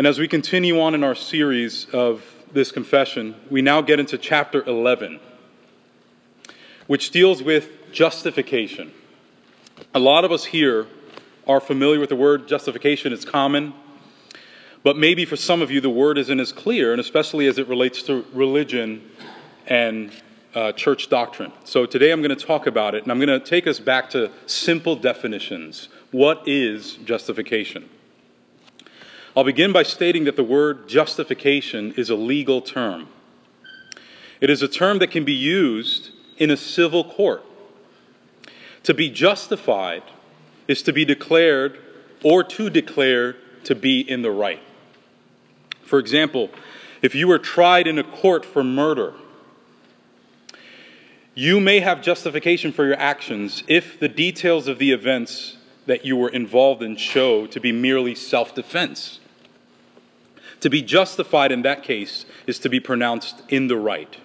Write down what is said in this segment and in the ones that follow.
And as we continue on in our series of this confession, we now get into chapter 11, which deals with justification. A lot of us here are familiar with the word justification, it's common. But maybe for some of you, the word isn't as clear, and especially as it relates to religion and uh, church doctrine. So today I'm going to talk about it, and I'm going to take us back to simple definitions. What is justification? I'll begin by stating that the word justification is a legal term. It is a term that can be used in a civil court. To be justified is to be declared or to declare to be in the right. For example, if you were tried in a court for murder, you may have justification for your actions if the details of the events that you were involved in show to be merely self defense. To be justified in that case is to be pronounced in the right.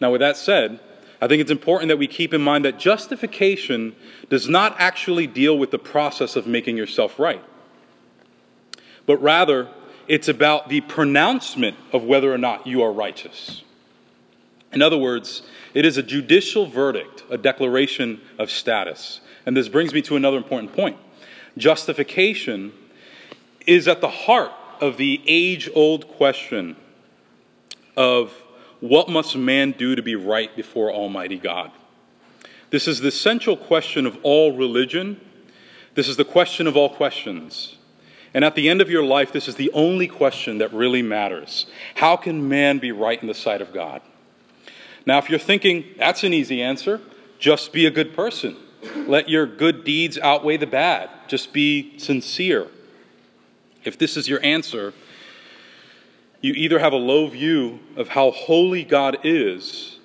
Now, with that said, I think it's important that we keep in mind that justification does not actually deal with the process of making yourself right, but rather, it's about the pronouncement of whether or not you are righteous. In other words, it is a judicial verdict, a declaration of status. And this brings me to another important point. Justification is at the heart of the age old question of what must man do to be right before Almighty God? This is the central question of all religion. This is the question of all questions. And at the end of your life, this is the only question that really matters. How can man be right in the sight of God? Now, if you're thinking that's an easy answer, just be a good person. Let your good deeds outweigh the bad. Just be sincere. If this is your answer, you either have a low view of how holy God is,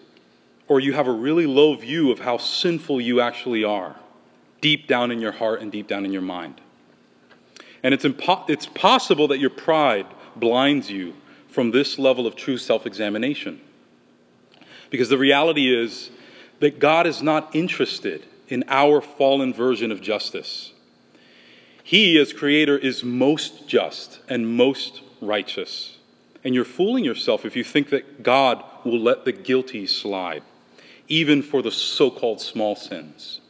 or you have a really low view of how sinful you actually are, deep down in your heart and deep down in your mind. And it's, impo- it's possible that your pride blinds you from this level of true self examination. Because the reality is that God is not interested in our fallen version of justice. He, as creator, is most just and most righteous. And you're fooling yourself if you think that God will let the guilty slide, even for the so called small sins.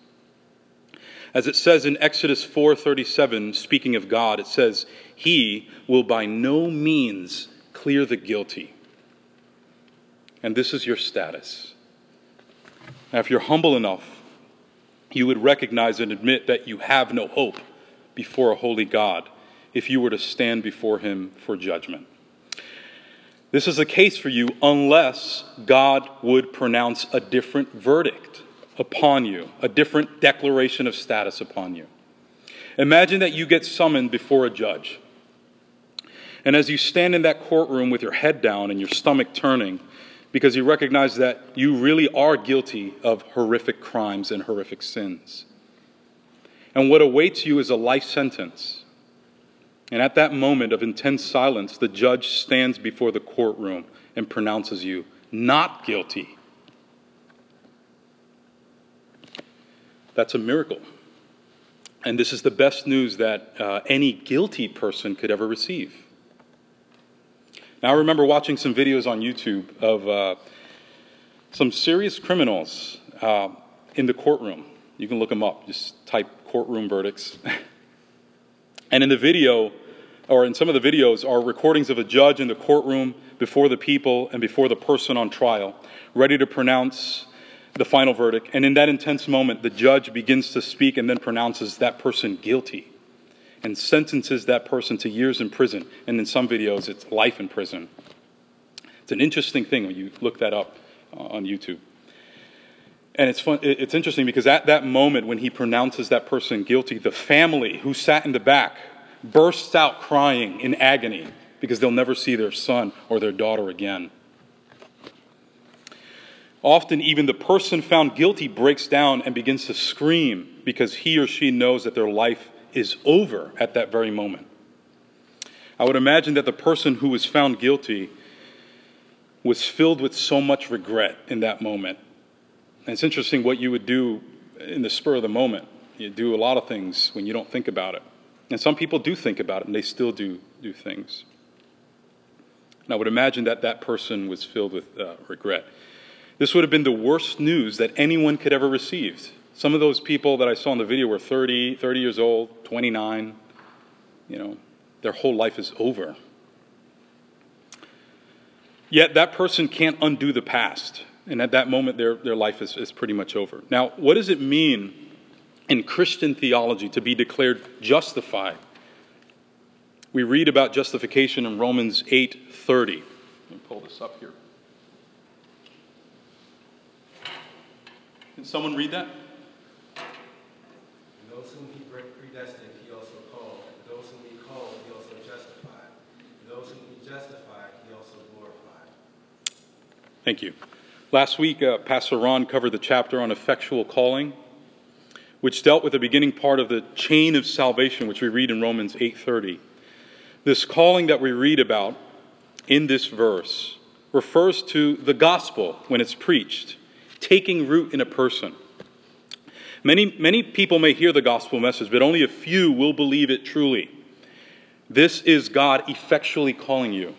As it says in Exodus 4:37 speaking of God it says he will by no means clear the guilty and this is your status. Now, if you're humble enough, you would recognize and admit that you have no hope before a holy God if you were to stand before Him for judgment. This is the case for you unless God would pronounce a different verdict upon you, a different declaration of status upon you. Imagine that you get summoned before a judge. And as you stand in that courtroom with your head down and your stomach turning, because you recognize that you really are guilty of horrific crimes and horrific sins. And what awaits you is a life sentence. And at that moment of intense silence, the judge stands before the courtroom and pronounces you not guilty. That's a miracle. And this is the best news that uh, any guilty person could ever receive. Now, I remember watching some videos on YouTube of uh, some serious criminals uh, in the courtroom. You can look them up, just type courtroom verdicts. and in the video, or in some of the videos, are recordings of a judge in the courtroom before the people and before the person on trial, ready to pronounce the final verdict. And in that intense moment, the judge begins to speak and then pronounces that person guilty and sentences that person to years in prison. And in some videos, it's life in prison. It's an interesting thing when you look that up uh, on YouTube. And it's fun. It's interesting because at that moment when he pronounces that person guilty, the family who sat in the back bursts out crying in agony because they'll never see their son or their daughter again. Often, even the person found guilty breaks down and begins to scream because he or she knows that their life is over at that very moment. I would imagine that the person who was found guilty was filled with so much regret in that moment. And it's interesting what you would do in the spur of the moment. You do a lot of things when you don't think about it. And some people do think about it, and they still do do things. And I would imagine that that person was filled with uh, regret. This would have been the worst news that anyone could ever receive. Some of those people that I saw in the video were 30, 30 years old, 29. You know, their whole life is over. Yet that person can't undo the past. And at that moment, their, their life is, is pretty much over. Now, what does it mean in Christian theology to be declared justified? We read about justification in Romans 8:30. Let me pull this up here. Can someone read that? Those whom he predestined, he also called. Those whom he called, he also justified. Those whom he justified, he also glorified. Thank you. Last week, uh, Pastor Ron covered the chapter on effectual calling, which dealt with the beginning part of the chain of salvation, which we read in Romans 8:30. This calling that we read about in this verse refers to the gospel when it's preached, taking root in a person. Many, many people may hear the gospel message, but only a few will believe it truly. This is God effectually calling you.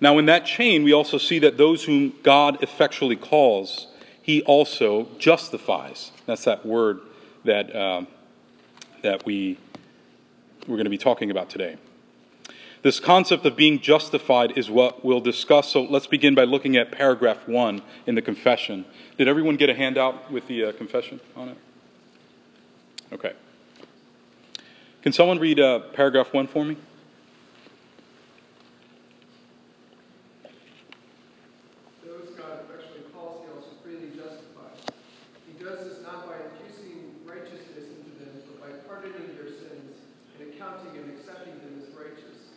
Now, in that chain, we also see that those whom God effectually calls, he also justifies. That's that word that, uh, that we, we're going to be talking about today. This concept of being justified is what we'll discuss. So let's begin by looking at paragraph one in the confession. Did everyone get a handout with the uh, confession on it? Okay. Can someone read uh, paragraph one for me? Those God effectually calls, he also freely justifies. He does this not by infusing righteousness into them, but by pardoning their sins and accounting and accepting them as righteous.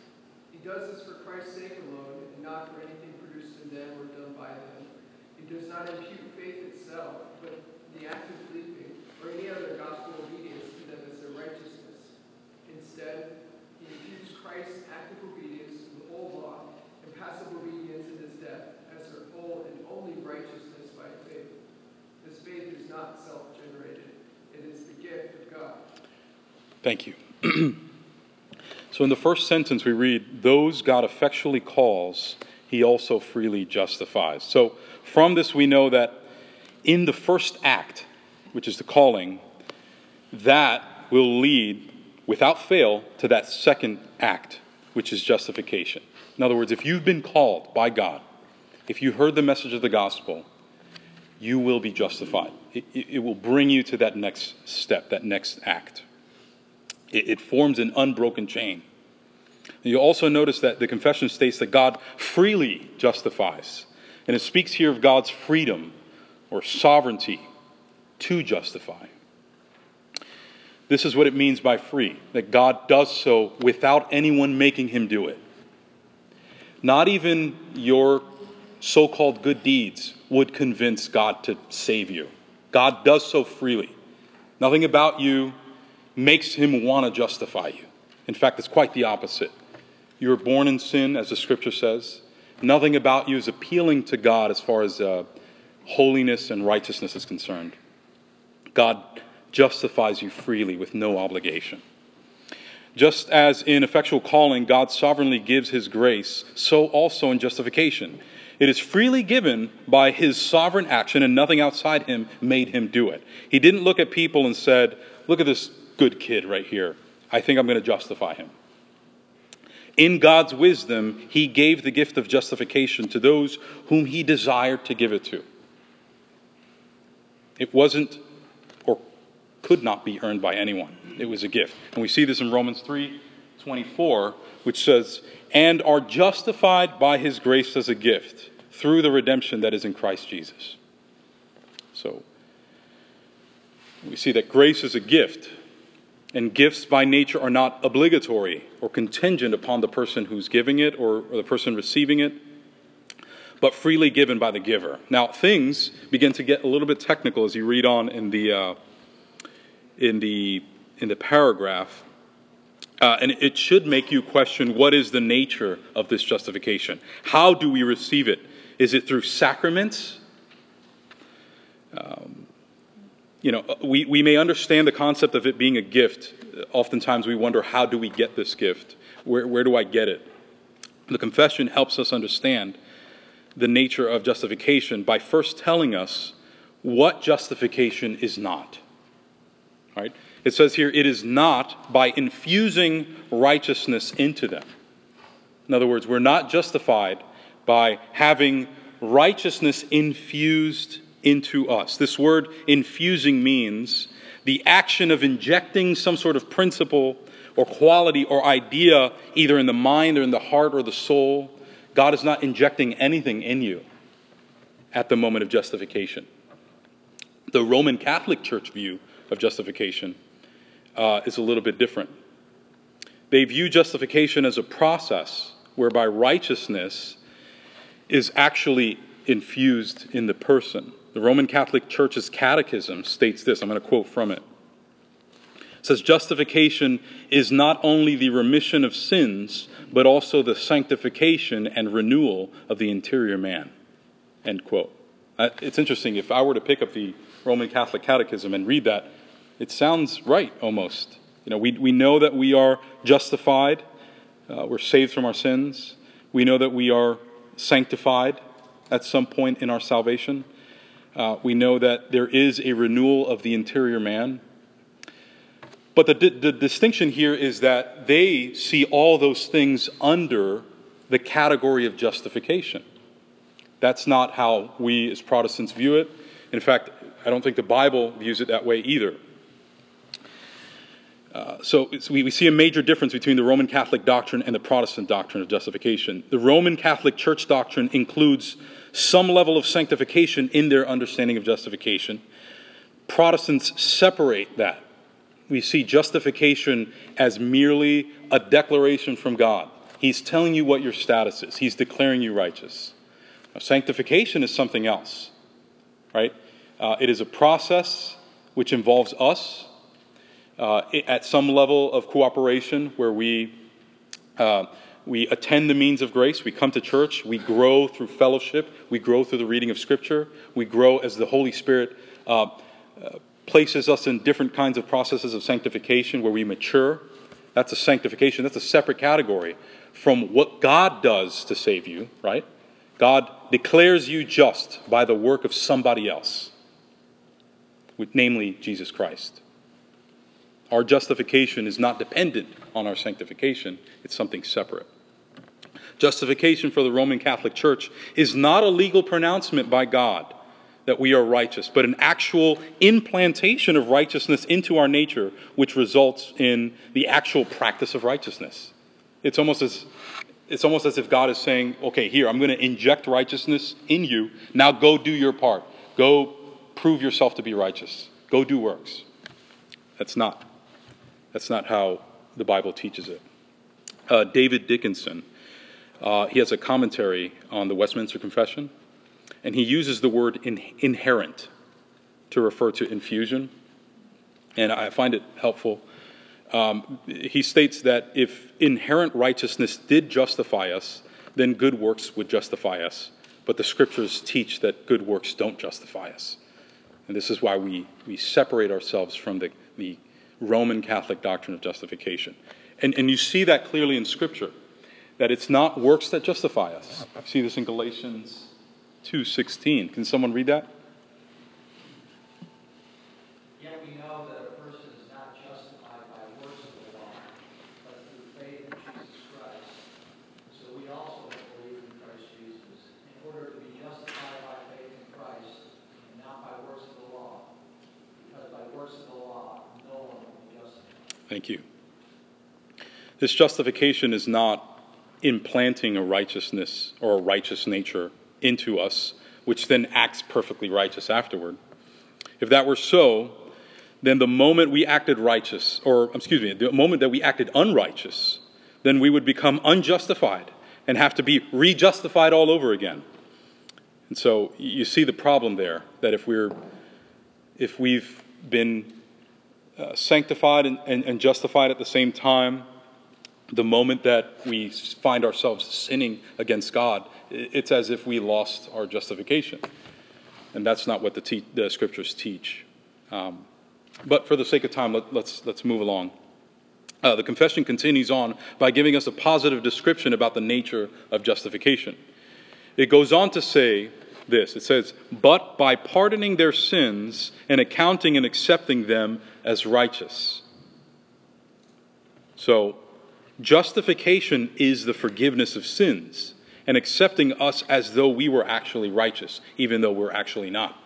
He does this for Christ's sake alone, and not for anything produced in them or done by them. He does not impute faith itself, but the act of believing, or any other gospel obedience to them as their righteousness. Instead, he imputes Christ's active obedience to the whole law and passive obedience in his death as their whole and only righteousness by faith. This faith is not self-generated. It is the gift of God. Thank you. so, in the first sentence, we read, Those God effectually calls, he also freely justifies. So, from this, we know that in the first act, which is the calling, that will lead without fail to that second act, which is justification. In other words, if you've been called by God, if you heard the message of the gospel, you will be justified. It, it, will bring you to that next step, that next act. It, it forms an unbroken chain. You also notice that the confession states that God freely justifies. And it speaks here of God's freedom or sovereignty to justify. This is what it means by free that God does so without anyone making him do it. Not even your so called good deeds would convince God to save you. God does so freely. Nothing about you makes him want to justify you. In fact, it's quite the opposite. You were born in sin, as the scripture says. Nothing about you is appealing to God as far as uh, holiness and righteousness is concerned. God justifies you freely with no obligation. Just as in effectual calling, God sovereignly gives his grace, so also in justification. It is freely given by his sovereign action, and nothing outside him made him do it. He didn't look at people and said, Look at this good kid right here. I think I'm going to justify him. In God's wisdom, he gave the gift of justification to those whom he desired to give it to. It wasn't or could not be earned by anyone. It was a gift. And we see this in Romans 3 24, which says, And are justified by his grace as a gift through the redemption that is in Christ Jesus. So we see that grace is a gift, and gifts by nature are not obligatory or contingent upon the person who's giving it or, or the person receiving it but freely given by the giver. Now, things begin to get a little bit technical as you read on in the, uh, in the, in the paragraph. Uh, and it should make you question what is the nature of this justification? How do we receive it? Is it through sacraments? Um, you know, we, we may understand the concept of it being a gift. Oftentimes we wonder, how do we get this gift? Where, where do I get it? The confession helps us understand the nature of justification by first telling us what justification is not. Right? It says here, it is not by infusing righteousness into them. In other words, we're not justified by having righteousness infused into us. This word infusing means the action of injecting some sort of principle or quality or idea either in the mind or in the heart or the soul. God is not injecting anything in you at the moment of justification. The Roman Catholic Church view of justification uh, is a little bit different. They view justification as a process whereby righteousness is actually infused in the person. The Roman Catholic Church's catechism states this. I'm going to quote from it. It says, Justification is not only the remission of sins, but also the sanctification and renewal of the interior man. End quote. Uh, it's interesting. If I were to pick up the Roman Catholic Catechism and read that, it sounds right almost. You know, we, we know that we are justified, uh, we're saved from our sins. We know that we are sanctified at some point in our salvation. Uh, we know that there is a renewal of the interior man. But the, the distinction here is that they see all those things under the category of justification. That's not how we as Protestants view it. In fact, I don't think the Bible views it that way either. Uh, so we, we see a major difference between the Roman Catholic doctrine and the Protestant doctrine of justification. The Roman Catholic Church doctrine includes some level of sanctification in their understanding of justification. Protestants separate that. We see justification as merely a declaration from God. He's telling you what your status is, He's declaring you righteous. Now, sanctification is something else, right? Uh, it is a process which involves us uh, at some level of cooperation where we. Uh, we attend the means of grace. We come to church. We grow through fellowship. We grow through the reading of Scripture. We grow as the Holy Spirit uh, uh, places us in different kinds of processes of sanctification where we mature. That's a sanctification. That's a separate category from what God does to save you, right? God declares you just by the work of somebody else, namely Jesus Christ. Our justification is not dependent on our sanctification, it's something separate. Justification for the Roman Catholic Church is not a legal pronouncement by God that we are righteous, but an actual implantation of righteousness into our nature, which results in the actual practice of righteousness. It's almost as it's almost as if God is saying, okay, here, I'm going to inject righteousness in you. Now go do your part. Go prove yourself to be righteous. Go do works. That's not. That's not how the Bible teaches it. Uh, David Dickinson, uh, he has a commentary on the Westminster Confession, and he uses the word in, inherent to refer to infusion, and I find it helpful. Um, he states that if inherent righteousness did justify us, then good works would justify us. But the scriptures teach that good works don't justify us. And this is why we, we separate ourselves from the, the Roman Catholic doctrine of justification. And, and you see that clearly in Scripture, that it's not works that justify us. You see this in Galatians 2.16. Can someone read that? Thank you. This justification is not implanting a righteousness or a righteous nature into us, which then acts perfectly righteous afterward. If that were so, then the moment we acted righteous, or excuse me, the moment that we acted unrighteous, then we would become unjustified and have to be rejustified all over again. And so you see the problem there that if we're if we've been uh, sanctified and, and, and justified at the same time. The moment that we find ourselves sinning against God, it's as if we lost our justification. And that's not what the, te- the scriptures teach. Um, but for the sake of time, let, us let's, let's move along. Uh, the confession continues on by giving us a positive description about the nature of justification. It goes on to say this it says, But by pardoning their sins and accounting and accepting them as righteous. So, justification is the forgiveness of sins and accepting us as though we were actually righteous, even though we're actually not.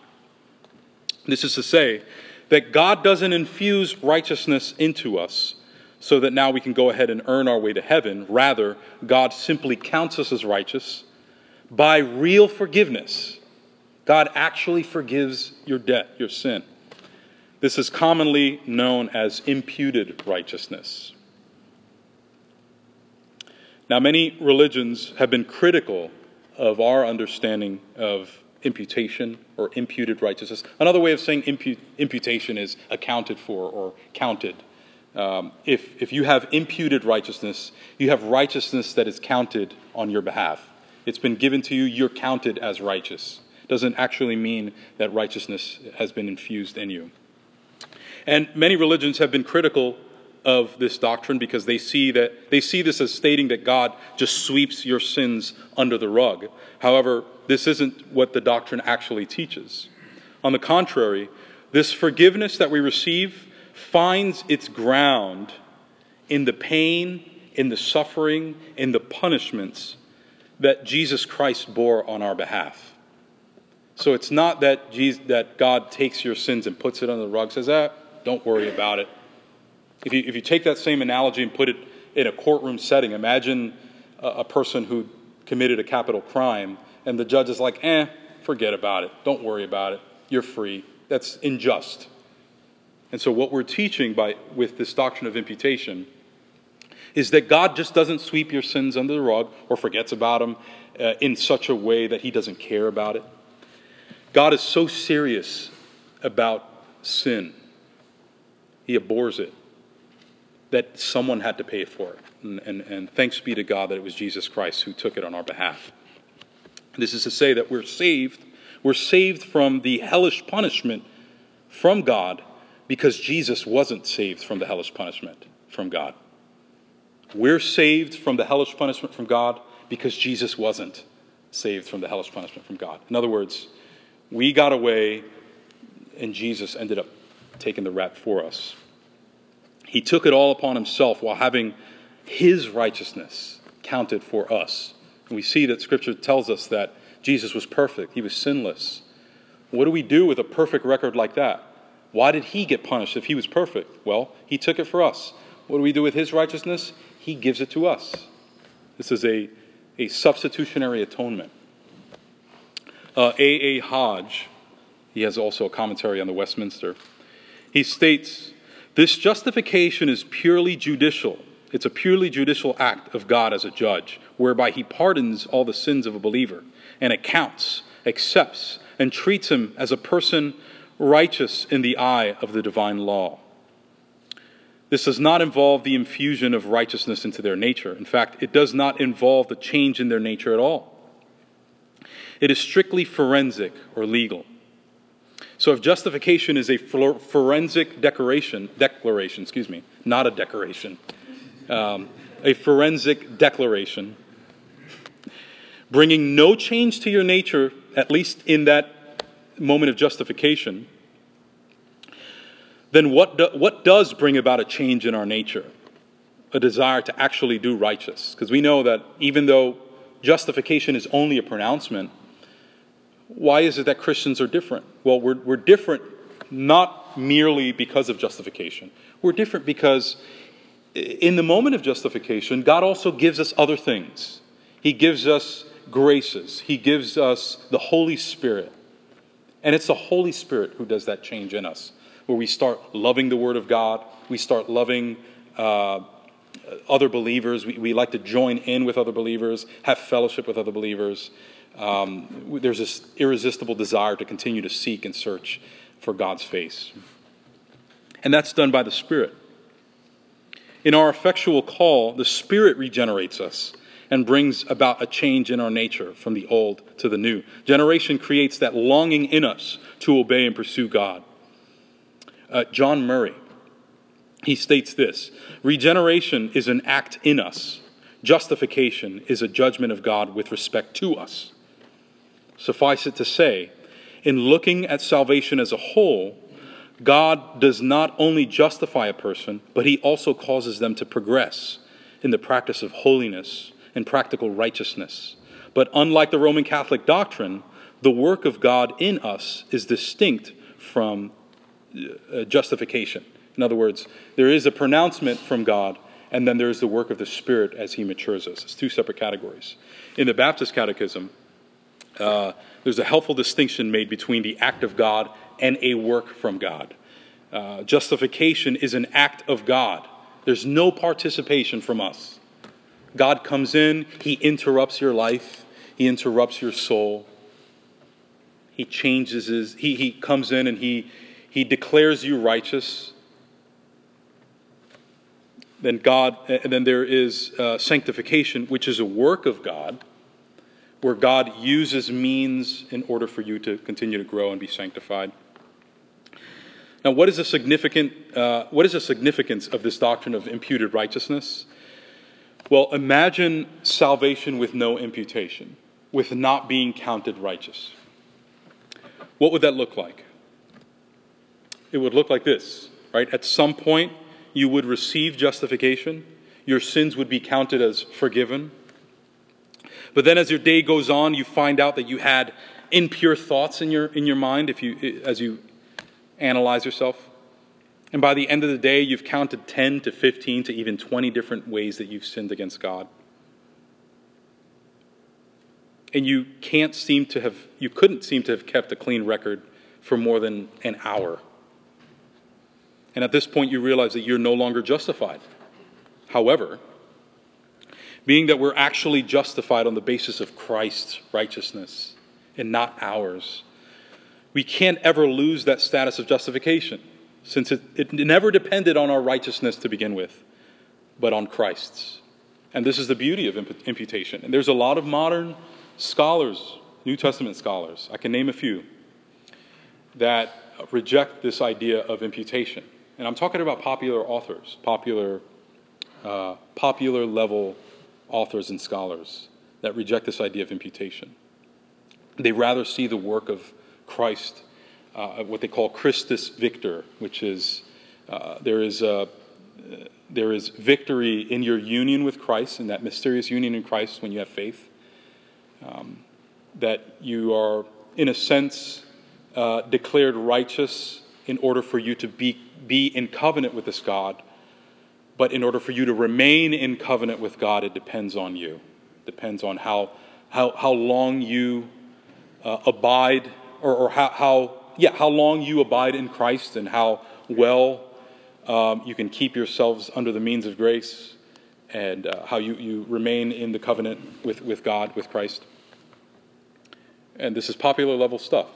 This is to say that God doesn't infuse righteousness into us so that now we can go ahead and earn our way to heaven. Rather, God simply counts us as righteous by real forgiveness. God actually forgives your debt, your sin. This is commonly known as imputed righteousness. Now, many religions have been critical of our understanding of imputation or imputed righteousness. Another way of saying impu- imputation is accounted for or counted. Um, if, if you have imputed righteousness, you have righteousness that is counted on your behalf. It's been given to you, you're counted as righteous. Doesn't actually mean that righteousness has been infused in you. And many religions have been critical of this doctrine because they see that they see this as stating that God just sweeps your sins under the rug. However, this isn't what the doctrine actually teaches. On the contrary, this forgiveness that we receive finds its ground in the pain, in the suffering, in the punishments that Jesus Christ bore on our behalf. So it's not that, Jesus, that God takes your sins and puts it under the rug, says, ah, don't worry about it. If you, if you take that same analogy and put it in a courtroom setting, imagine a, a person who committed a capital crime and the judge is like, eh, forget about it. Don't worry about it. You're free. That's unjust. And so, what we're teaching by, with this doctrine of imputation is that God just doesn't sweep your sins under the rug or forgets about them uh, in such a way that He doesn't care about it. God is so serious about sin, He abhors it that someone had to pay for it. And, and, and, thanks be to God that it was Jesus Christ who took it on our behalf. This is to say that we're saved. We're saved from the hellish punishment from God because Jesus wasn't saved from the hellish punishment from God. We're saved from the hellish punishment from God because Jesus wasn't saved from the hellish punishment from God. In other words, we got away and Jesus ended up taking the rap for us. He took it all upon himself while having his righteousness counted for us. And we see that Scripture tells us that Jesus was perfect, he was sinless. What do we do with a perfect record like that? Why did he get punished if he was perfect? Well, he took it for us. What do we do with his righteousness? He gives it to us. This is a, a substitutionary atonement. Uh, A. A. Hodge, he has also a commentary on the Westminster. He states this justification is purely judicial. It's a purely judicial act of God as a judge, whereby he pardons all the sins of a believer and accounts, accepts, and treats him as a person righteous in the eye of the divine law. This does not involve the infusion of righteousness into their nature. In fact, it does not involve the change in their nature at all. It is strictly forensic or legal. So if justification is a forensic declaration, declaration, excuse me, not a decoration, um, a forensic declaration, bringing no change to your nature, at least in that moment of justification, then what, do, what does bring about a change in our nature? A desire to actually do righteous. Because we know that even though justification is only a pronouncement, why is it that Christians are different? Well, we're, we're different not merely because of justification. We're different because in the moment of justification, God also gives us other things. He gives us graces, He gives us the Holy Spirit. And it's the Holy Spirit who does that change in us, where we start loving the Word of God, we start loving uh, other believers, we, we like to join in with other believers, have fellowship with other believers um, there's this irresistible desire to continue to seek and search for God's face. And that's done by the Spirit. In our effectual call, the Spirit regenerates us and brings about a change in our nature from the old to the new. Generation creates that longing in us to obey and pursue God. Uh, John Murray, he states this Regeneration is an act in us, justification is a judgment of God with respect to us. Suffice it to say, in looking at salvation as a whole, God does not only justify a person, but he also causes them to progress in the practice of holiness and practical righteousness. But unlike the Roman Catholic doctrine, the work of God in us is distinct from justification. In other words, there is a pronouncement from God, and then there is the work of the Spirit as He matures us. It's two separate categories. In the Baptist Catechism, uh, there's a helpful distinction made between the act of God and a work from God. Uh, justification is an act of God, there's no participation from us. God comes in, He interrupts your life, He interrupts your soul. He changes his, he, he comes in and he, he declares you righteous. Then God, and then there is uh, sanctification, which is a work of God where God uses means in order for you to continue to grow and be sanctified. Now, what is the significant? Uh, what is the significance of this doctrine of imputed righteousness? Well, imagine salvation with no imputation, with not being counted righteous. What would that look like? It would look like this, right? At some point, you would receive justification. Your sins would be counted as forgiven. But then as your day goes on, you find out that you had impure thoughts in your, in your mind if you, as you analyze yourself. And by the end of the day, you've counted 10 to 15 to even 20 different ways that you've sinned against God. And you can't seem to have, you couldn't seem to have kept a clean record for more than an hour. And at this point, you realize that you're no longer justified. However, being that we're actually justified on the basis of Christ's righteousness and not ours. We can't ever lose that status of justification, since it, it never depended on our righteousness to begin with, but on Christ's. And this is the beauty of imputation. And there's a lot of modern scholars, New Testament scholars, I can name a few, that reject this idea of imputation. And I'm talking about popular authors, popular, uh, popular level authors and scholars that reject this idea of imputation. They rather see the work of Christ, uh, what they call Christus Victor, which is uh, there is a, there is victory in your union with Christ, in that mysterious union in Christ when you have faith. Um, that you are, in a sense, uh, declared righteous in order for you to be, be in covenant with this God but in order for you to remain in covenant with God, it depends on you. It depends on how, how, how long you uh, abide, or, or how, how, yeah, how long you abide in Christ and how well um, you can keep yourselves under the means of grace and uh, how you, you remain in the covenant with, with God, with Christ. And this is popular level stuff.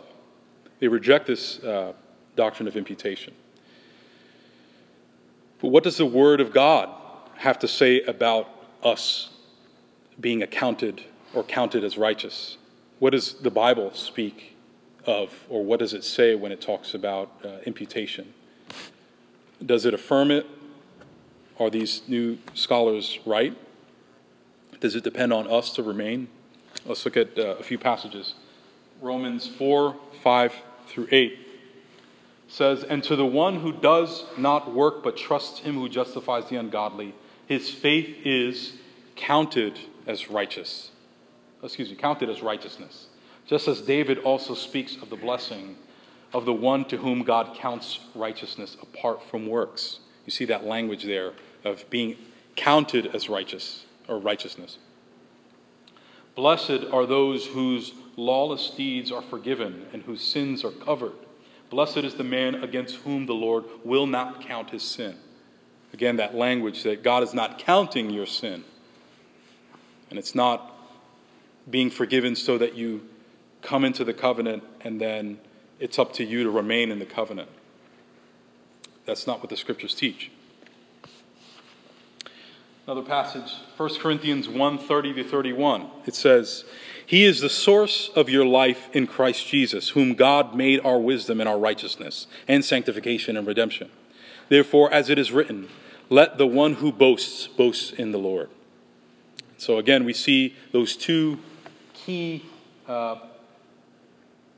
They reject this uh, doctrine of imputation. But what does the Word of God have to say about us being accounted or counted as righteous? What does the Bible speak of, or what does it say when it talks about uh, imputation? Does it affirm it? Are these new scholars right? Does it depend on us to remain? Let's look at uh, a few passages. Romans 4, 5 through 8 says, And to the one who does not work but trusts him who justifies the ungodly, his faith is counted as righteous. Excuse me, counted as righteousness. Just as David also speaks of the blessing of the one to whom God counts righteousness apart from works. You see that language there of being counted as righteous or righteousness. Blessed are those whose lawless deeds are forgiven and whose sins are covered. Blessed is the man against whom the Lord will not count his sin. Again, that language that God is not counting your sin. And it's not being forgiven so that you come into the covenant and then it's up to you to remain in the covenant. That's not what the scriptures teach. Another passage, 1 Corinthians 1 30 to 31. It says, He is the source of your life in Christ Jesus, whom God made our wisdom and our righteousness, and sanctification and redemption. Therefore, as it is written, let the one who boasts boast in the Lord. So again, we see those two key uh,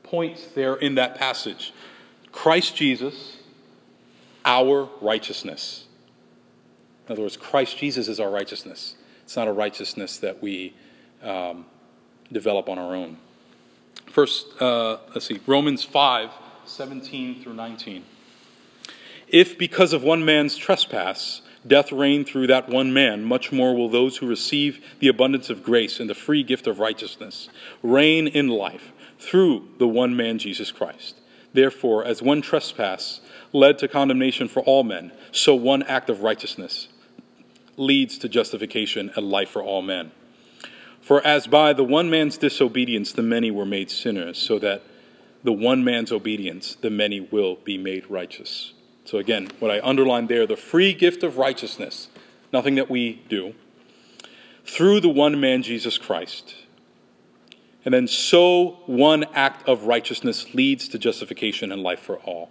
points there in that passage Christ Jesus, our righteousness. In other words, Christ Jesus is our righteousness. It's not a righteousness that we um, develop on our own. First, uh, let's see, Romans 5 17 through 19. If because of one man's trespass death reigned through that one man, much more will those who receive the abundance of grace and the free gift of righteousness reign in life through the one man, Jesus Christ. Therefore, as one trespass led to condemnation for all men, so one act of righteousness leads to justification and life for all men. For as by the one man's disobedience the many were made sinners, so that the one man's obedience the many will be made righteous. So again, what I underlined there, the free gift of righteousness, nothing that we do, through the one man, Jesus Christ. And then so one act of righteousness leads to justification and life for all.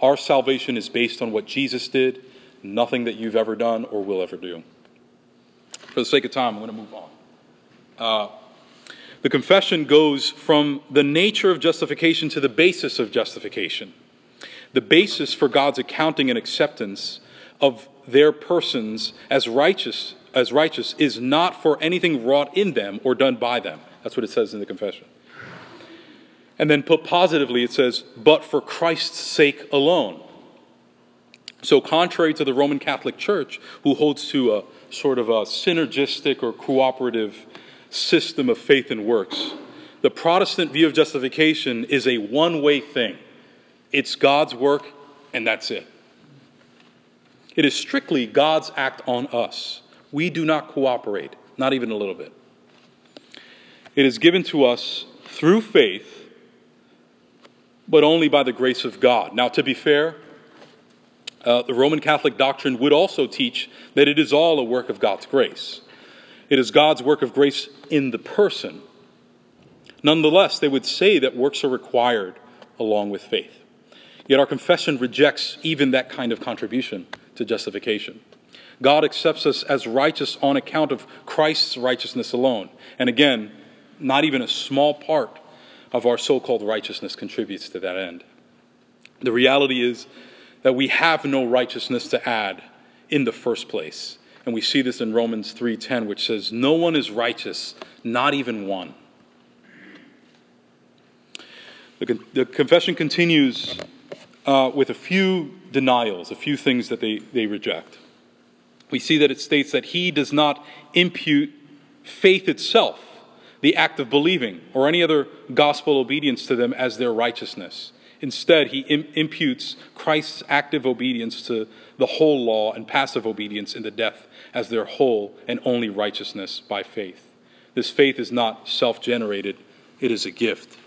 Our salvation is based on what Jesus did, nothing that you've ever done or will ever do. For the sake of time, I'm going to move on. Uh, the confession goes from the nature of justification to the basis of justification. The basis for God's accounting and acceptance of their persons as righteous as righteous is not for anything wrought in them or done by them. That's what it says in the confession. And then put positively, it says, but for Christ's sake alone. So, contrary to the Roman Catholic Church, who holds to a sort of a synergistic or cooperative system of faith and works. The Protestant view of justification is a one way thing it's God's work, and that's it. It is strictly God's act on us. We do not cooperate, not even a little bit. It is given to us through faith, but only by the grace of God. Now, to be fair, uh, the Roman Catholic doctrine would also teach that it is all a work of God's grace. It is God's work of grace in the person. Nonetheless, they would say that works are required along with faith. Yet our confession rejects even that kind of contribution to justification. God accepts us as righteous on account of Christ's righteousness alone. And again, not even a small part of our so called righteousness contributes to that end. The reality is that we have no righteousness to add in the first place. And we see this in Romans 3:10 which says no one is righteous, not even one. The, the confession continues uh, with a few denials, a few things that they, they reject. We see that it states that he does not impute faith itself, the act of believing, or any other gospel obedience to them as their righteousness. Instead, he Im- imputes Christ's active obedience to the whole law and passive obedience in the death as their whole and only righteousness by faith. This faith is not self generated, it is a gift.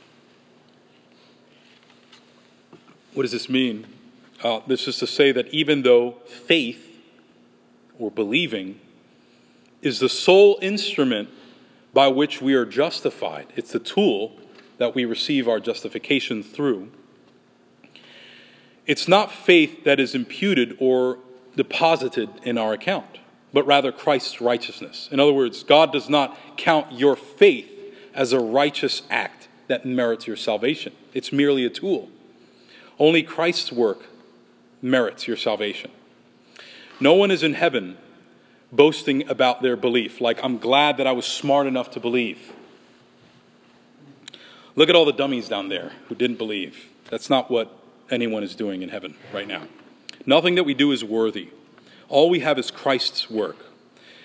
What does this mean? Uh, this is to say that even though faith or believing is the sole instrument by which we are justified, it's the tool that we receive our justification through. It's not faith that is imputed or deposited in our account but rather Christ's righteousness. In other words, God does not count your faith as a righteous act that merits your salvation, it's merely a tool. Only Christ's work merits your salvation. No one is in heaven boasting about their belief, like, I'm glad that I was smart enough to believe. Look at all the dummies down there who didn't believe. That's not what anyone is doing in heaven right now. Nothing that we do is worthy. All we have is Christ's work.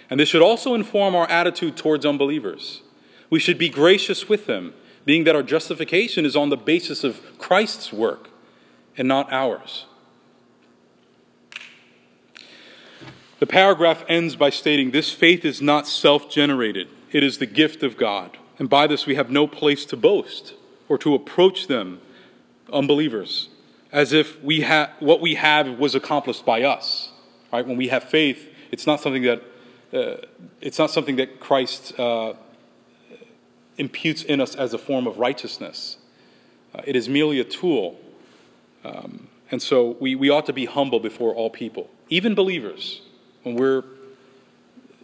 And this should also inform our attitude towards unbelievers. We should be gracious with them, being that our justification is on the basis of Christ's work and not ours. The paragraph ends by stating this faith is not self generated, it is the gift of God. And by this, we have no place to boast or to approach them, unbelievers, as if we ha- what we have was accomplished by us. Right? When we have faith, it's not something that uh, it's not something that Christ uh, imputes in us as a form of righteousness. Uh, it is merely a tool. Um, and so we, we ought to be humble before all people, even believers. When we're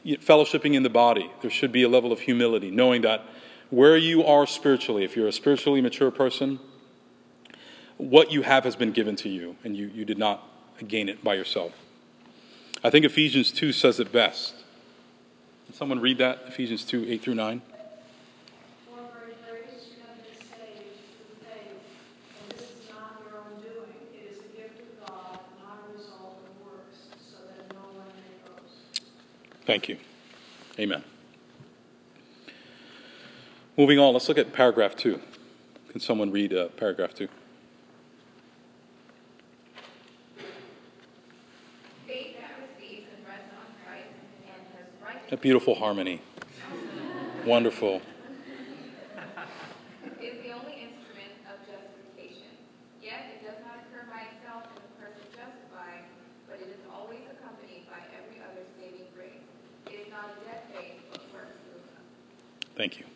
fellowshipping in the body, there should be a level of humility, knowing that where you are spiritually, if you're a spiritually mature person, what you have has been given to you, and you, you did not gain it by yourself. I think Ephesians 2 says it best. Can someone read that? Ephesians 2 8 through 9. Thank you. Amen. Moving on, let's look at paragraph two. Can someone read uh, paragraph two? A beautiful harmony. Wonderful. Is the only instrument of justification. Yet it does not occur by itself in the person justified, but it is always accompanied by every other saving grace. It is not a dead faith, but works Thank you.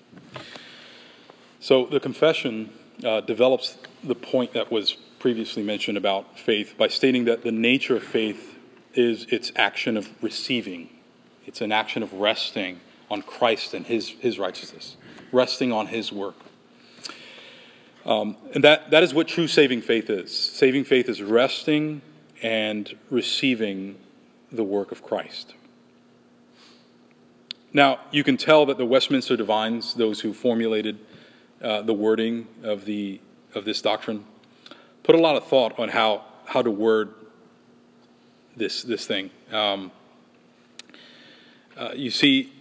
So the confession uh, develops the point that was previously mentioned about faith by stating that the nature of faith is its action of receiving it's an action of resting on Christ and his, his righteousness, resting on his work. Um, and that, that is what true saving faith is. Saving faith is resting and receiving the work of Christ. Now, you can tell that the Westminster Divines, those who formulated uh, the wording of, the, of this doctrine, put a lot of thought on how, how to word this, this thing. Um, uh, you see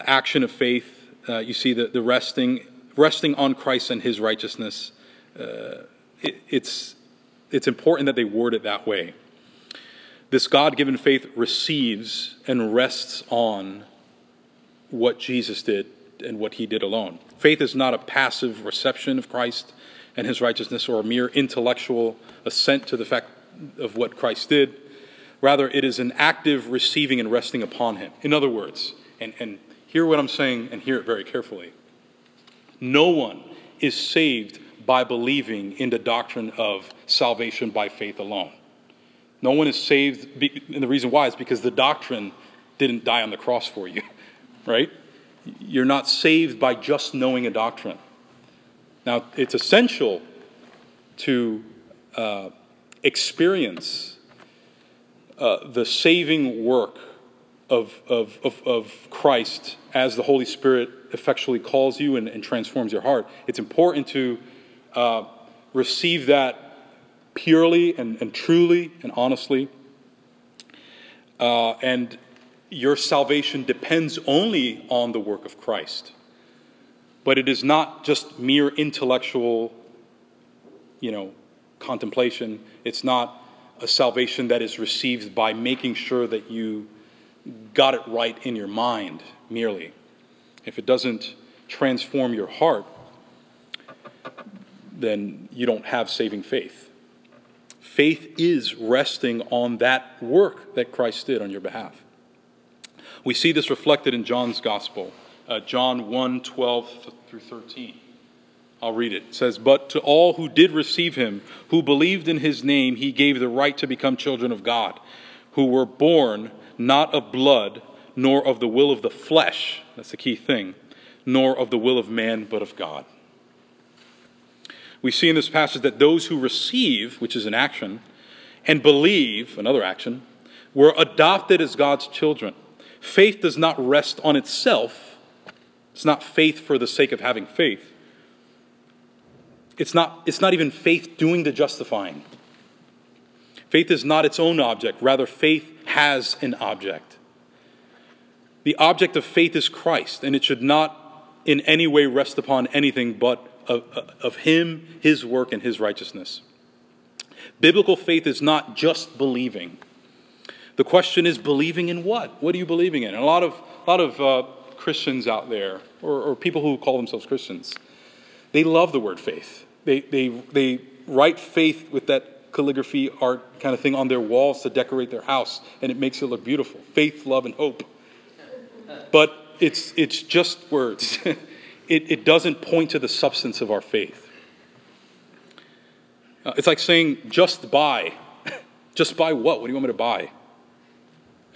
action of faith. Uh, you see the, the resting, resting on Christ and his righteousness. Uh, it, it's, it's important that they word it that way. This God given faith receives and rests on what Jesus did and what he did alone. Faith is not a passive reception of Christ and his righteousness or a mere intellectual assent to the fact of what Christ did. Rather, it is an active receiving and resting upon Him. In other words, and, and hear what I'm saying and hear it very carefully. No one is saved by believing in the doctrine of salvation by faith alone. No one is saved, and the reason why is because the doctrine didn't die on the cross for you, right? You're not saved by just knowing a doctrine. Now, it's essential to uh, experience uh, the saving work of, of, of, of, Christ as the Holy Spirit effectually calls you and, and transforms your heart, it's important to uh, receive that purely and, and truly and honestly. Uh, and your salvation depends only on the work of Christ. But it is not just mere intellectual, you know, contemplation. It's not a salvation that is received by making sure that you got it right in your mind merely. If it doesn't transform your heart, then you don't have saving faith. Faith is resting on that work that Christ did on your behalf. We see this reflected in John's Gospel, uh, John 1 12 through 13. I'll read it. It says, But to all who did receive him, who believed in his name, he gave the right to become children of God, who were born not of blood, nor of the will of the flesh. That's the key thing. Nor of the will of man, but of God. We see in this passage that those who receive, which is an action, and believe, another action, were adopted as God's children. Faith does not rest on itself. It's not faith for the sake of having faith it's not, it's not even faith doing the justifying. Faith is not its own object, rather, faith has an object. The object of faith is Christ, and it should not in any way rest upon anything but of, of Him, His work, and His righteousness. Biblical faith is not just believing. The question is believing in what? What are you believing in? And a lot of, a lot of uh, Christians out there, or, or people who call themselves Christians, they love the word faith they, they, they write faith with that calligraphy art kind of thing on their walls to decorate their house, and it makes it look beautiful. Faith, love, and hope. But it's, it's just words. it, it doesn't point to the substance of our faith. Uh, it's like saying, just buy. just buy what? What do you want me to buy?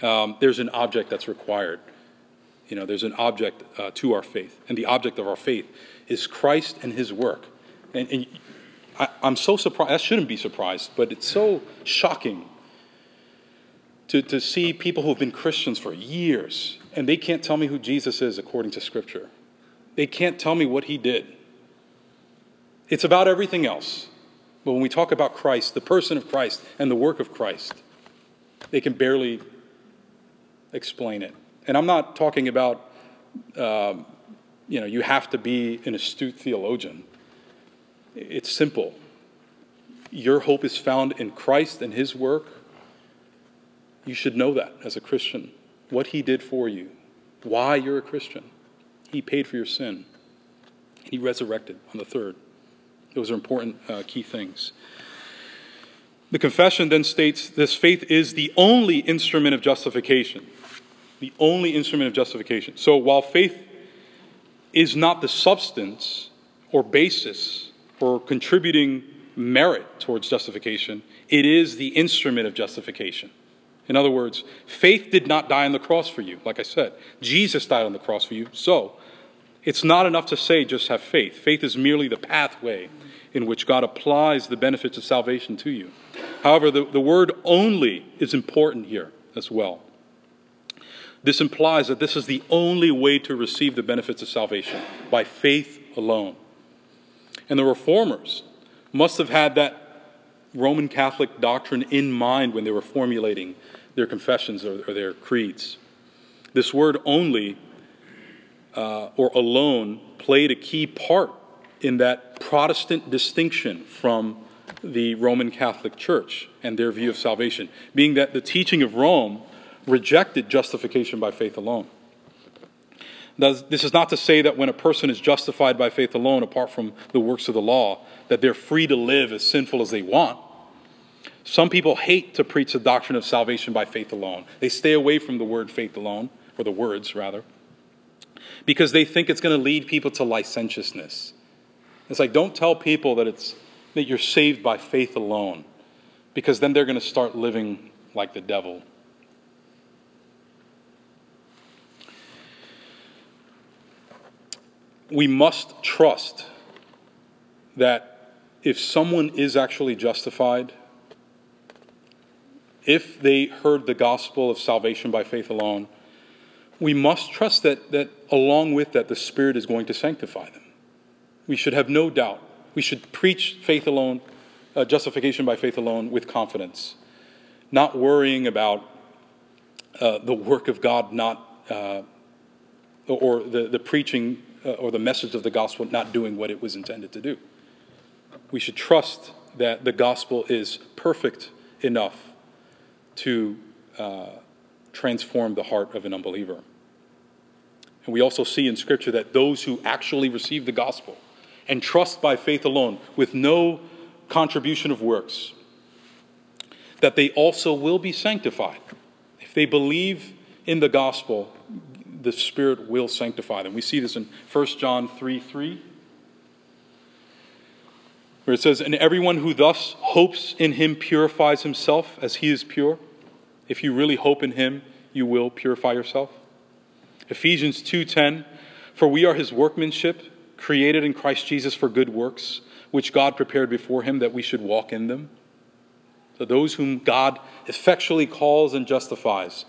Um, there's an object that's required. You know, there's an object uh, to our faith. And the object of our faith is Christ and his work. And, and I, I'm so surprised, I shouldn't be surprised, but it's so shocking to, to see people who have been Christians for years and they can't tell me who Jesus is according to Scripture. They can't tell me what he did. It's about everything else. But when we talk about Christ, the person of Christ, and the work of Christ, they can barely explain it. And I'm not talking about, um, you know, you have to be an astute theologian. It's simple. Your hope is found in Christ and His work. You should know that as a Christian, what He did for you, why you're a Christian. He paid for your sin. He resurrected on the third. Those are important uh, key things. The confession then states this faith is the only instrument of justification. The only instrument of justification. So while faith is not the substance or basis or contributing merit towards justification, it is the instrument of justification. In other words, faith did not die on the cross for you. Like I said, Jesus died on the cross for you. So it's not enough to say just have faith. Faith is merely the pathway in which God applies the benefits of salvation to you. However, the, the word only is important here as well. This implies that this is the only way to receive the benefits of salvation by faith alone. And the reformers must have had that Roman Catholic doctrine in mind when they were formulating their confessions or, or their creeds. This word only uh, or alone played a key part in that Protestant distinction from the Roman Catholic Church and their view of salvation, being that the teaching of Rome rejected justification by faith alone. This is not to say that when a person is justified by faith alone, apart from the works of the law, that they're free to live as sinful as they want. Some people hate to preach the doctrine of salvation by faith alone. They stay away from the word faith alone, or the words rather because they think it's going to lead people to licentiousness. It's like, don't tell people that, it's, that you're saved by faith alone, because then they're going to start living like the devil. We must trust that if someone is actually justified, if they heard the gospel of salvation by faith alone, we must trust that, that along with that, the Spirit is going to sanctify them. We should have no doubt. We should preach faith alone, uh, justification by faith alone, with confidence, not worrying about uh, the work of God not, uh, or the, the preaching uh, or the message of the gospel not doing what it was intended to do. We should trust that the gospel is perfect enough to uh, transform the heart of an unbeliever. And we also see in Scripture that those who actually receive the gospel and trust by faith alone, with no contribution of works, that they also will be sanctified. If they believe in the gospel, the Spirit will sanctify them. We see this in 1 John 3 3, where it says, And everyone who thus hopes in him purifies himself as he is pure. If you really hope in him, you will purify yourself. Ephesians 2:10 For we are his workmanship created in Christ Jesus for good works which God prepared before him that we should walk in them. So those whom God effectually calls and justifies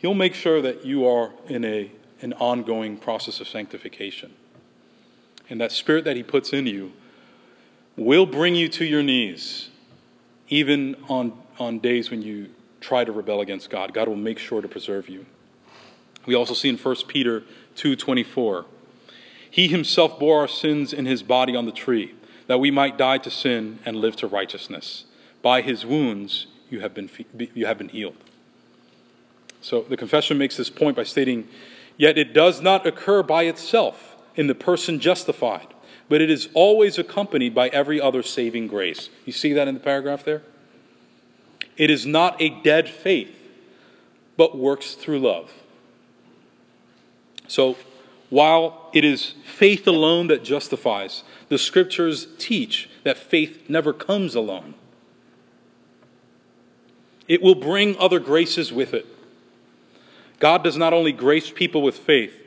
he'll make sure that you are in a an ongoing process of sanctification. And that spirit that he puts in you will bring you to your knees even on on days when you try to rebel against God. God will make sure to preserve you. We also see in 1 Peter 2:24, He himself bore our sins in his body on the tree, that we might die to sin and live to righteousness. By his wounds you have been you have been healed. So the confession makes this point by stating, yet it does not occur by itself in the person justified, but it is always accompanied by every other saving grace. You see that in the paragraph there? It is not a dead faith, but works through love. So, While it is faith alone that justifies, the scriptures teach that faith never comes alone. It will bring other graces with it. God does not only grace people with faith,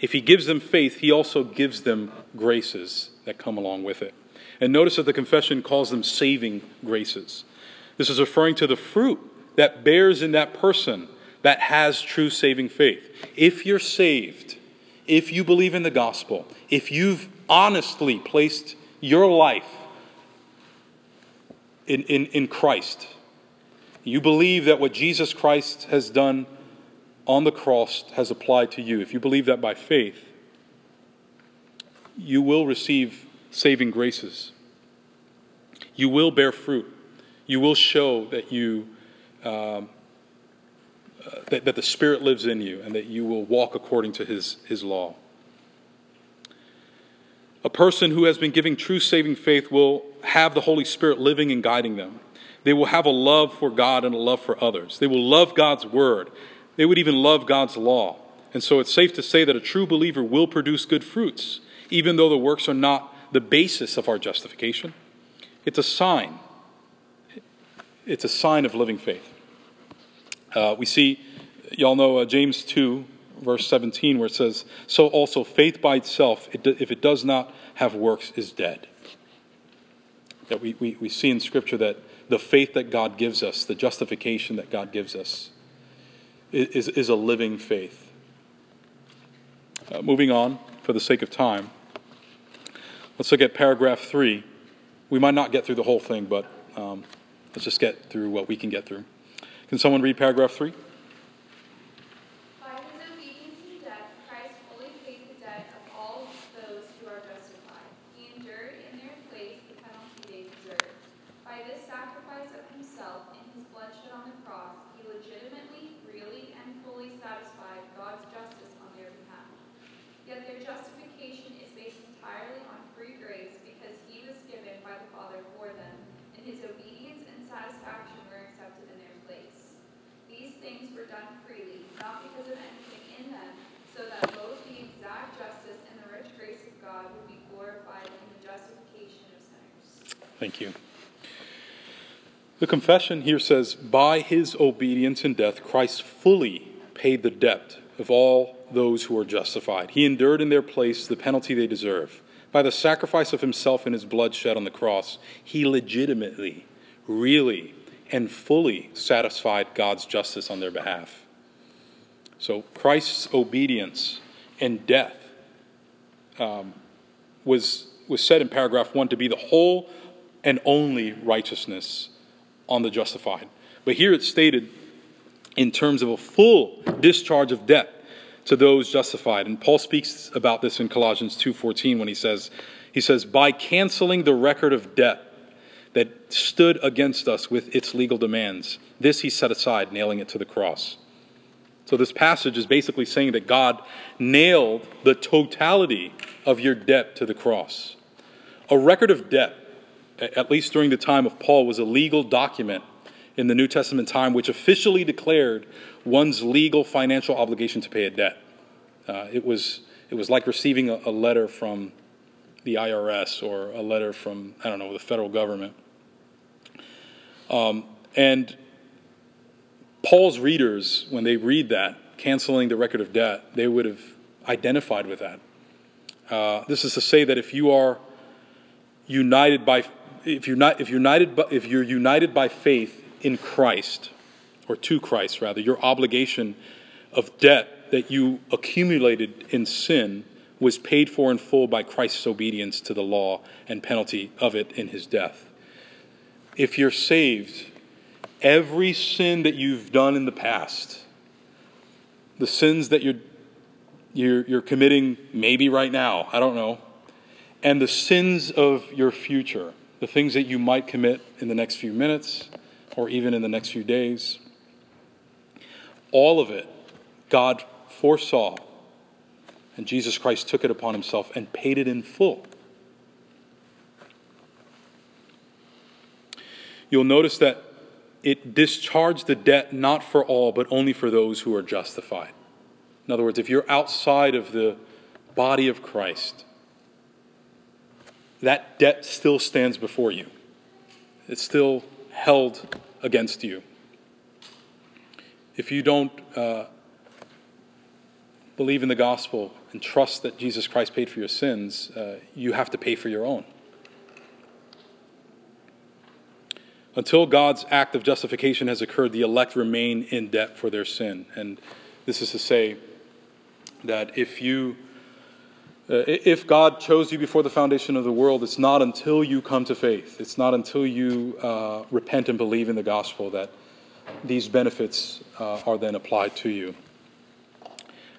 if He gives them faith, He also gives them graces that come along with it. And notice that the confession calls them saving graces. This is referring to the fruit that bears in that person that has true saving faith. If you're saved, if you believe in the gospel, if you've honestly placed your life in, in, in Christ, you believe that what Jesus Christ has done on the cross has applied to you, if you believe that by faith, you will receive saving graces. You will bear fruit. You will show that you um, uh, that, that the Spirit lives in you and that you will walk according to His, His law. A person who has been giving true saving faith will have the Holy Spirit living and guiding them. They will have a love for God and a love for others. They will love God's word. They would even love God's law. And so it's safe to say that a true believer will produce good fruits, even though the works are not the basis of our justification. It's a sign. It's a sign of living faith. Uh, we see, y'all know uh, James 2, verse 17, where it says, So also faith by itself, it do, if it does not have works, is dead. That we, we, we see in Scripture that the faith that God gives us, the justification that God gives us, is, is a living faith. Uh, moving on, for the sake of time, let's look at paragraph 3. We might not get through the whole thing, but um, let's just get through what we can get through. Can someone read paragraph three? By his obedience in death, Christ fully paid the debt of all those who are justified. He endured in their place the penalty they deserved. By this sacrifice of himself and his blood shed on the cross, he legitimately, really, and fully satisfied God's justice on their behalf. Yet their justification is based entirely on free grace because he was given by the Father for them, and his obedience and satisfaction were accepted in their place. These things were done freely, not because of anything in them, so that both the exact justice and the rich grace of God would be glorified in the justification of sinners. Thank you. The confession here says, By his obedience and death, Christ fully paid the debt of all those who are justified. He endured in their place the penalty they deserve. By the sacrifice of himself and his blood shed on the cross, he legitimately, really, and fully satisfied God's justice on their behalf. So Christ's obedience and death um, was, was said in paragraph one to be the whole and only righteousness on the justified. But here it's stated in terms of a full discharge of debt to those justified. And Paul speaks about this in Colossians 2:14 when he says he says by canceling the record of debt that stood against us with its legal demands. This he set aside, nailing it to the cross. So, this passage is basically saying that God nailed the totality of your debt to the cross. A record of debt, at least during the time of Paul, was a legal document in the New Testament time which officially declared one's legal financial obligation to pay a debt. Uh, it, was, it was like receiving a, a letter from the IRS or a letter from, I don't know, the federal government. Um, and Paul's readers, when they read that, canceling the record of debt, they would have identified with that. Uh, this is to say that if you are united by, if you're not, if united, by, if you're united by faith in Christ, or to Christ rather, your obligation of debt that you accumulated in sin was paid for in full by Christ's obedience to the law and penalty of it in his death. If you're saved, every sin that you've done in the past, the sins that you're, you're, you're committing maybe right now, I don't know, and the sins of your future, the things that you might commit in the next few minutes or even in the next few days, all of it God foresaw and Jesus Christ took it upon himself and paid it in full. You'll notice that it discharged the debt not for all, but only for those who are justified. In other words, if you're outside of the, body of Christ, that debt still stands before you. It's still held against you. If you don't uh, believe in the gospel and trust that Jesus Christ paid for your sins, uh, you have to pay for your own. Until God's act of justification has occurred, the elect remain in debt for their sin. And this is to say that if you if God chose you before the foundation of the world, it's not until you come to faith, it's not until you uh, repent and believe in the gospel that these benefits uh, are then applied to you.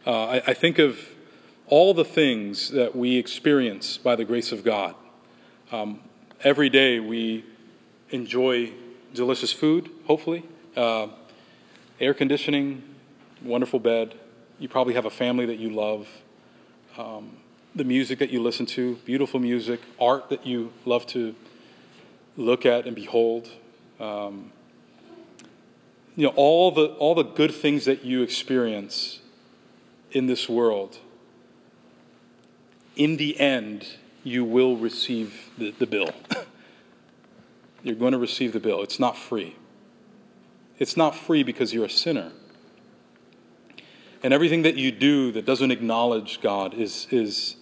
Uh, I, I, think of all the things that we experience by the grace of God. Um, every day we enjoy delicious food, hopefully, uh, air conditioning, wonderful bed. You probably have a family that you love. Um, the music that you listen to, beautiful music, art that you love to look at and behold. Um, you know, all the, all the good things that you experience in this world, in the end, you will receive the, the bill. you're going to receive the bill. It's not free. It's not free because you're a sinner. And everything that you do that doesn't acknowledge God is, is,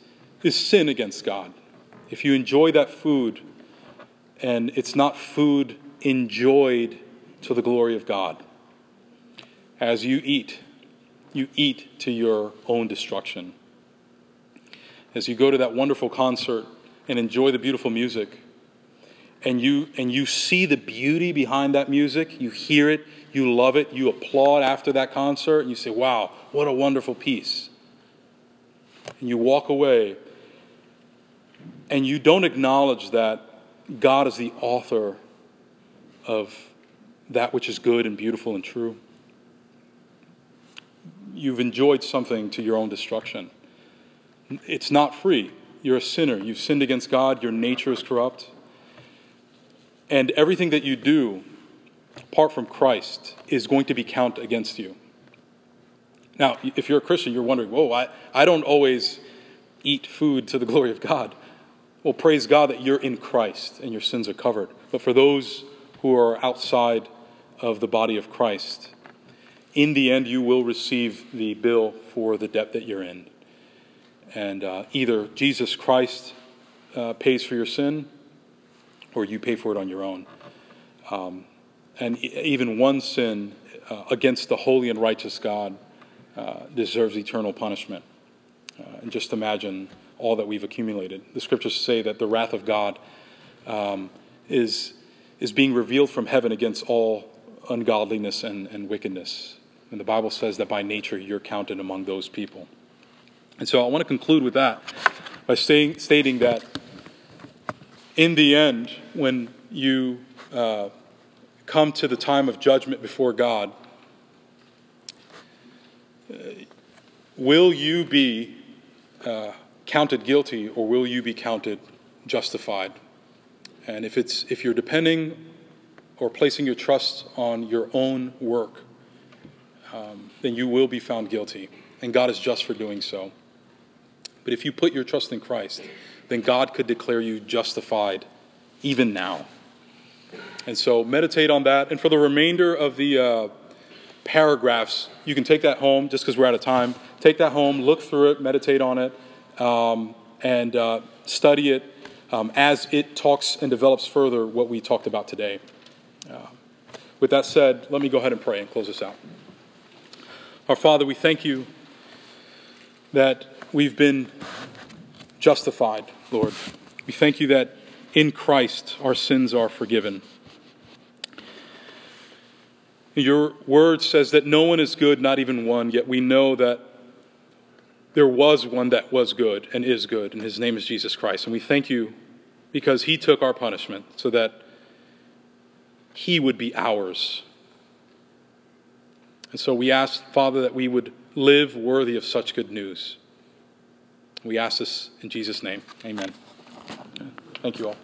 is sin against God. If you enjoy that food and it's not food enjoyed to the glory of God, as you eat, you eat to your own destruction. As you go to that wonderful concert and enjoy the beautiful music, and you and you see the beauty behind that music, you hear it, you love it, you applaud after that concert, and you say, "Wow, what a wonderful piece." And you walk away and you don't acknowledge that God is the author of that which is good and beautiful and true, you've enjoyed something to your own destruction. It's not free. You're a sinner. You've sinned against God. Your nature is corrupt. And everything that you do apart from Christ is going to be counted against you. Now, if you're a Christian, you're wondering, whoa, I, I don't always eat food to the glory of God. Well, praise God that you're in Christ and your sins are covered. But for those who are outside of the body of Christ, in the end, you will receive the bill for the debt that you're in. And uh, either Jesus Christ uh, pays for your sin or you pay for it on your own. Um, and even one sin uh, against the holy and righteous God uh, deserves eternal punishment. Uh, and just imagine all that we've accumulated. The scriptures say that the wrath of God um, is, is being revealed from heaven against all ungodliness and, and wickedness. And the Bible says that by nature you're counted among those people. And so I want to conclude with that by staying, stating that in the end, when you uh, come to the time of judgment before God, uh, will you be uh, counted guilty or will you be counted justified? And if, it's, if you're depending or placing your trust on your own work, um, then you will be found guilty. And God is just for doing so. But if you put your trust in Christ, then God could declare you justified even now. And so meditate on that. And for the remainder of the uh, paragraphs, you can take that home just because we're out of time. Take that home, look through it, meditate on it um, and uh, study it um, as it talks and develops further what we talked about today. Uh, with that said, let me go ahead and pray and close this out. Our Father, we thank you that we've been justified, Lord. We thank you that in Christ our sins are forgiven. Your word says that no one is good, not even one, yet we know that there was one that was good and is good, and his name is Jesus Christ. And we thank you because he took our punishment so that he would be ours. And so we ask, Father, that we would live worthy of such good news. We ask this in Jesus' name. Amen. Thank you all.